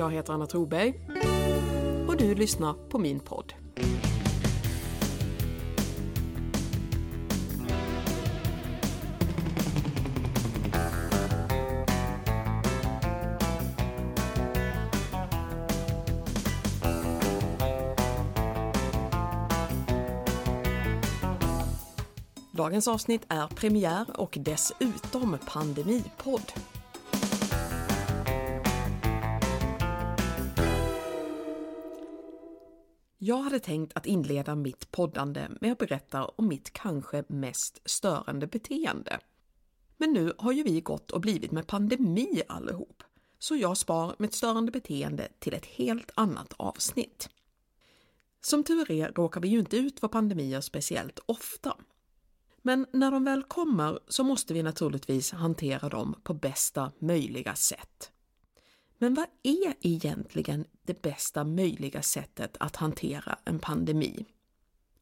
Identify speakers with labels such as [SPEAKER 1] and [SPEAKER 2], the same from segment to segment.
[SPEAKER 1] Jag heter Anna Troberg och du lyssnar på min podd. Dagens avsnitt är premiär och dessutom pandemipodd. Jag hade tänkt att inleda mitt poddande med att berätta om mitt kanske mest störande beteende. Men nu har ju vi gått och blivit med pandemi allihop, så jag spar mitt störande beteende till ett helt annat avsnitt. Som tur är råkar vi ju inte ut för pandemier speciellt ofta. Men när de väl kommer så måste vi naturligtvis hantera dem på bästa möjliga sätt. Men vad är egentligen det bästa möjliga sättet att hantera en pandemi?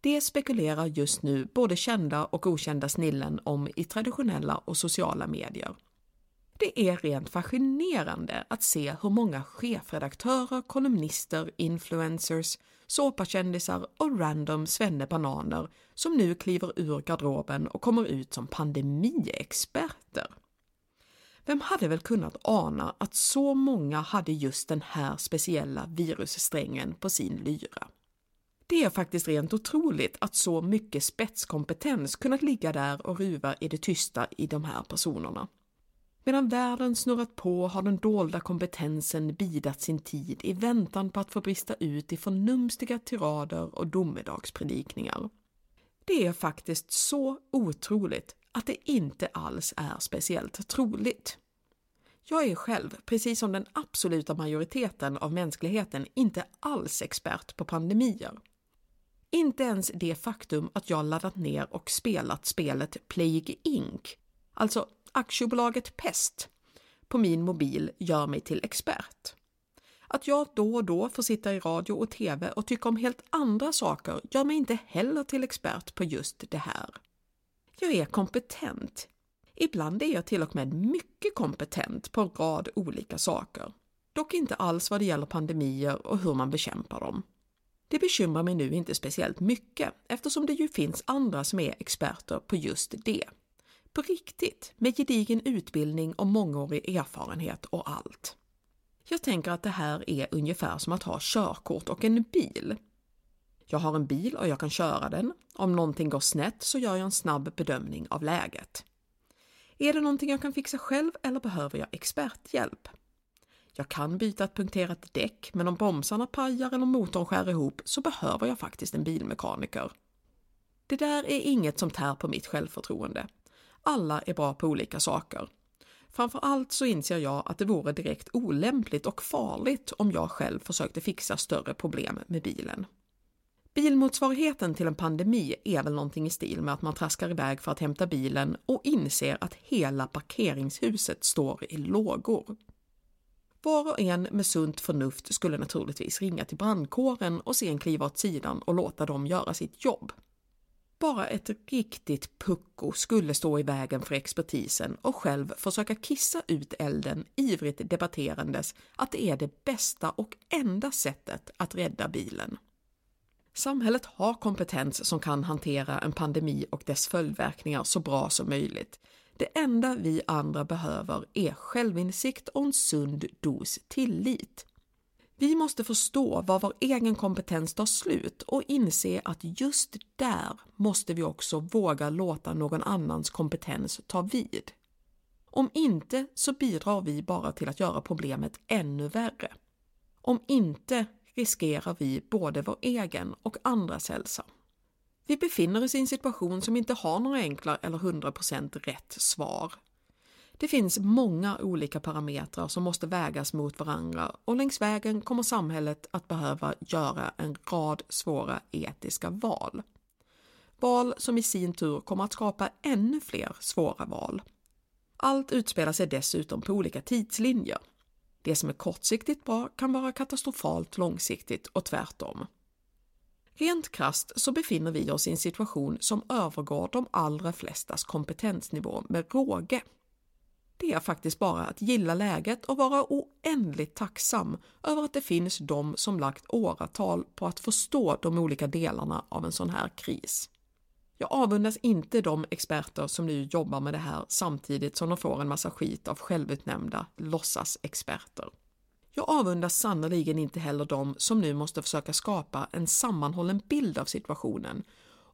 [SPEAKER 1] Det spekulerar just nu både kända och okända snillen om i traditionella och sociala medier. Det är rent fascinerande att se hur många chefredaktörer, kolumnister, influencers, såpakändisar och random svennebananer som nu kliver ur garderoben och kommer ut som pandemiexperter. Vem hade väl kunnat ana att så många hade just den här speciella virussträngen på sin lyra? Det är faktiskt rent otroligt att så mycket spetskompetens kunnat ligga där och ruva i det tysta i de här personerna. Medan världen snurrat på har den dolda kompetensen bidat sin tid i väntan på att få brista ut i förnumstiga tirader och domedagspredikningar. Det är faktiskt så otroligt att det inte alls är speciellt troligt. Jag är själv, precis som den absoluta majoriteten av mänskligheten, inte alls expert på pandemier. Inte ens det faktum att jag laddat ner och spelat spelet Plague Inc, alltså aktiebolaget Pest, på min mobil gör mig till expert. Att jag då och då får sitta i radio och TV och tycka om helt andra saker gör mig inte heller till expert på just det här. Jag är kompetent. Ibland är jag till och med mycket kompetent på en rad olika saker. Dock inte alls vad det gäller pandemier och hur man bekämpar dem. Det bekymrar mig nu inte speciellt mycket eftersom det ju finns andra som är experter på just det. På riktigt, med gedigen utbildning och mångårig erfarenhet och allt. Jag tänker att det här är ungefär som att ha körkort och en bil. Jag har en bil och jag kan köra den. Om någonting går snett så gör jag en snabb bedömning av läget. Är det någonting jag kan fixa själv eller behöver jag experthjälp? Jag kan byta ett punkterat däck, men om bromsarna pajar eller motorn skär ihop så behöver jag faktiskt en bilmekaniker. Det där är inget som tär på mitt självförtroende. Alla är bra på olika saker. Framför allt så inser jag att det vore direkt olämpligt och farligt om jag själv försökte fixa större problem med bilen. Bilmotsvarigheten till en pandemi är väl någonting i stil med att man traskar iväg för att hämta bilen och inser att hela parkeringshuset står i lågor. Var och en med sunt förnuft skulle naturligtvis ringa till brandkåren och sen kliva åt sidan och låta dem göra sitt jobb. Bara ett riktigt pucko skulle stå i vägen för expertisen och själv försöka kissa ut elden ivrigt debatterandes att det är det bästa och enda sättet att rädda bilen. Samhället har kompetens som kan hantera en pandemi och dess följdverkningar så bra som möjligt. Det enda vi andra behöver är självinsikt och en sund dos tillit. Vi måste förstå var vår egen kompetens tar slut och inse att just där måste vi också våga låta någon annans kompetens ta vid. Om inte så bidrar vi bara till att göra problemet ännu värre. Om inte riskerar vi både vår egen och andras hälsa. Vi befinner oss i en situation som inte har några enkla eller 100% rätt svar. Det finns många olika parametrar som måste vägas mot varandra och längs vägen kommer samhället att behöva göra en rad svåra etiska val. Val som i sin tur kommer att skapa ännu fler svåra val. Allt utspelar sig dessutom på olika tidslinjer. Det som är kortsiktigt bra kan vara katastrofalt långsiktigt och tvärtom. Rent krast så befinner vi oss i en situation som övergår de allra flestas kompetensnivå med råge. det är faktiskt bara att gilla läget och vara oändligt tacksam över att det finns de som lagt åratal på att förstå de olika delarna av en sån här kris. Jag avundas inte de experter som nu jobbar med det här samtidigt som de får en massa skit av självutnämnda låtsasexperter. Jag avundas sannerligen inte heller de som nu måste försöka skapa en sammanhållen bild av situationen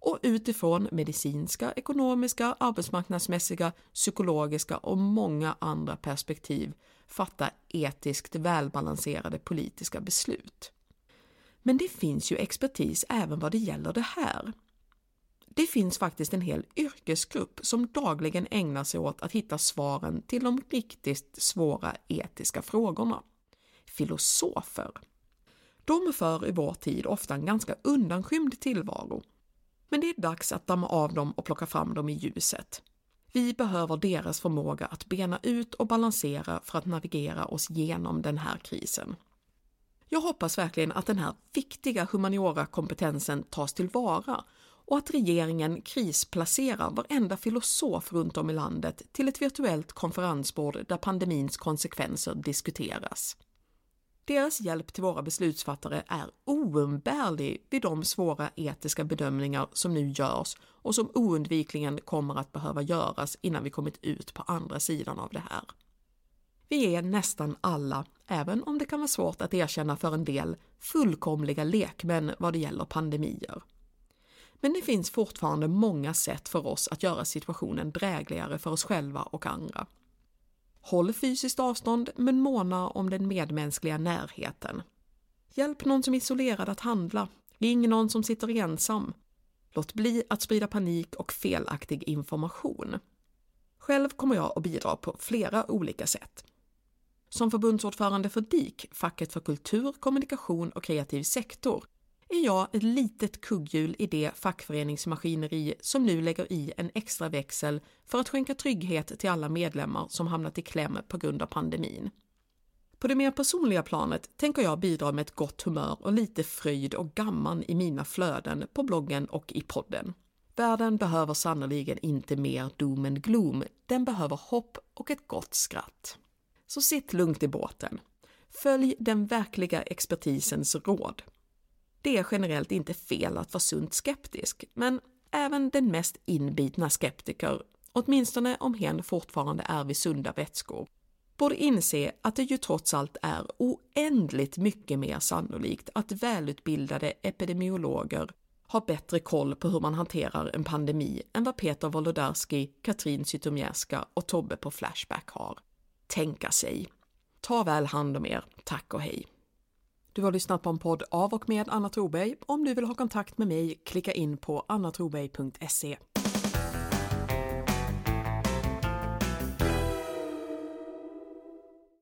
[SPEAKER 1] och utifrån medicinska, ekonomiska, arbetsmarknadsmässiga, psykologiska och många andra perspektiv fatta etiskt välbalanserade politiska beslut. Men det finns ju expertis även vad det gäller det här. Det finns faktiskt en hel yrkesgrupp som dagligen ägnar sig åt att hitta svaren till de riktigt svåra etiska frågorna. Filosofer. De för i vår tid ofta en ganska undanskymd tillvaro men det är dags att damma av dem och plocka fram dem i ljuset. Vi behöver deras förmåga att bena ut och balansera för att navigera oss genom den här krisen. Jag hoppas verkligen att den här viktiga humaniora-kompetensen tas tillvara och att regeringen krisplacerar varenda filosof runt om i landet till ett virtuellt konferensbord där pandemins konsekvenser diskuteras. Deras hjälp till våra beslutsfattare är oumbärlig vid de svåra etiska bedömningar som nu görs och som oundvikligen kommer att behöva göras innan vi kommit ut på andra sidan av det här. Vi är nästan alla, även om det kan vara svårt att erkänna för en del, fullkomliga lekmän vad det gäller pandemier. Men det finns fortfarande många sätt för oss att göra situationen drägligare för oss själva och andra. Håll fysiskt avstånd men måna om den medmänskliga närheten. Hjälp någon som är isolerad att handla. Ring någon som sitter ensam. Låt bli att sprida panik och felaktig information. Själv kommer jag att bidra på flera olika sätt. Som förbundsordförande för DIK, facket för kultur, kommunikation och kreativ sektor, är jag ett litet kugghjul i det fackföreningsmaskineri som nu lägger i en extra växel för att skänka trygghet till alla medlemmar som hamnat i kläm på grund av pandemin. På det mer personliga planet tänker jag bidra med ett gott humör och lite fröjd och gamman i mina flöden på bloggen och i podden. Världen behöver sannoliken inte mer doom and gloom, den behöver hopp och ett gott skratt. Så sitt lugnt i båten. Följ den verkliga expertisens råd. Det är generellt inte fel att vara sunt skeptisk, men även den mest inbitna skeptiker, åtminstone om hen fortfarande är vid sunda vätskor, borde inse att det ju trots allt är oändligt mycket mer sannolikt att välutbildade epidemiologer har bättre koll på hur man hanterar en pandemi än vad Peter Wolodarski, Katrin Zytomierska och Tobbe på Flashback har. Tänka sig. Ta väl hand om er. Tack och hej. Du har lyssnat på en podd av och med Anna Troberg. Om du vill ha kontakt med mig, klicka in på annatroberg.se.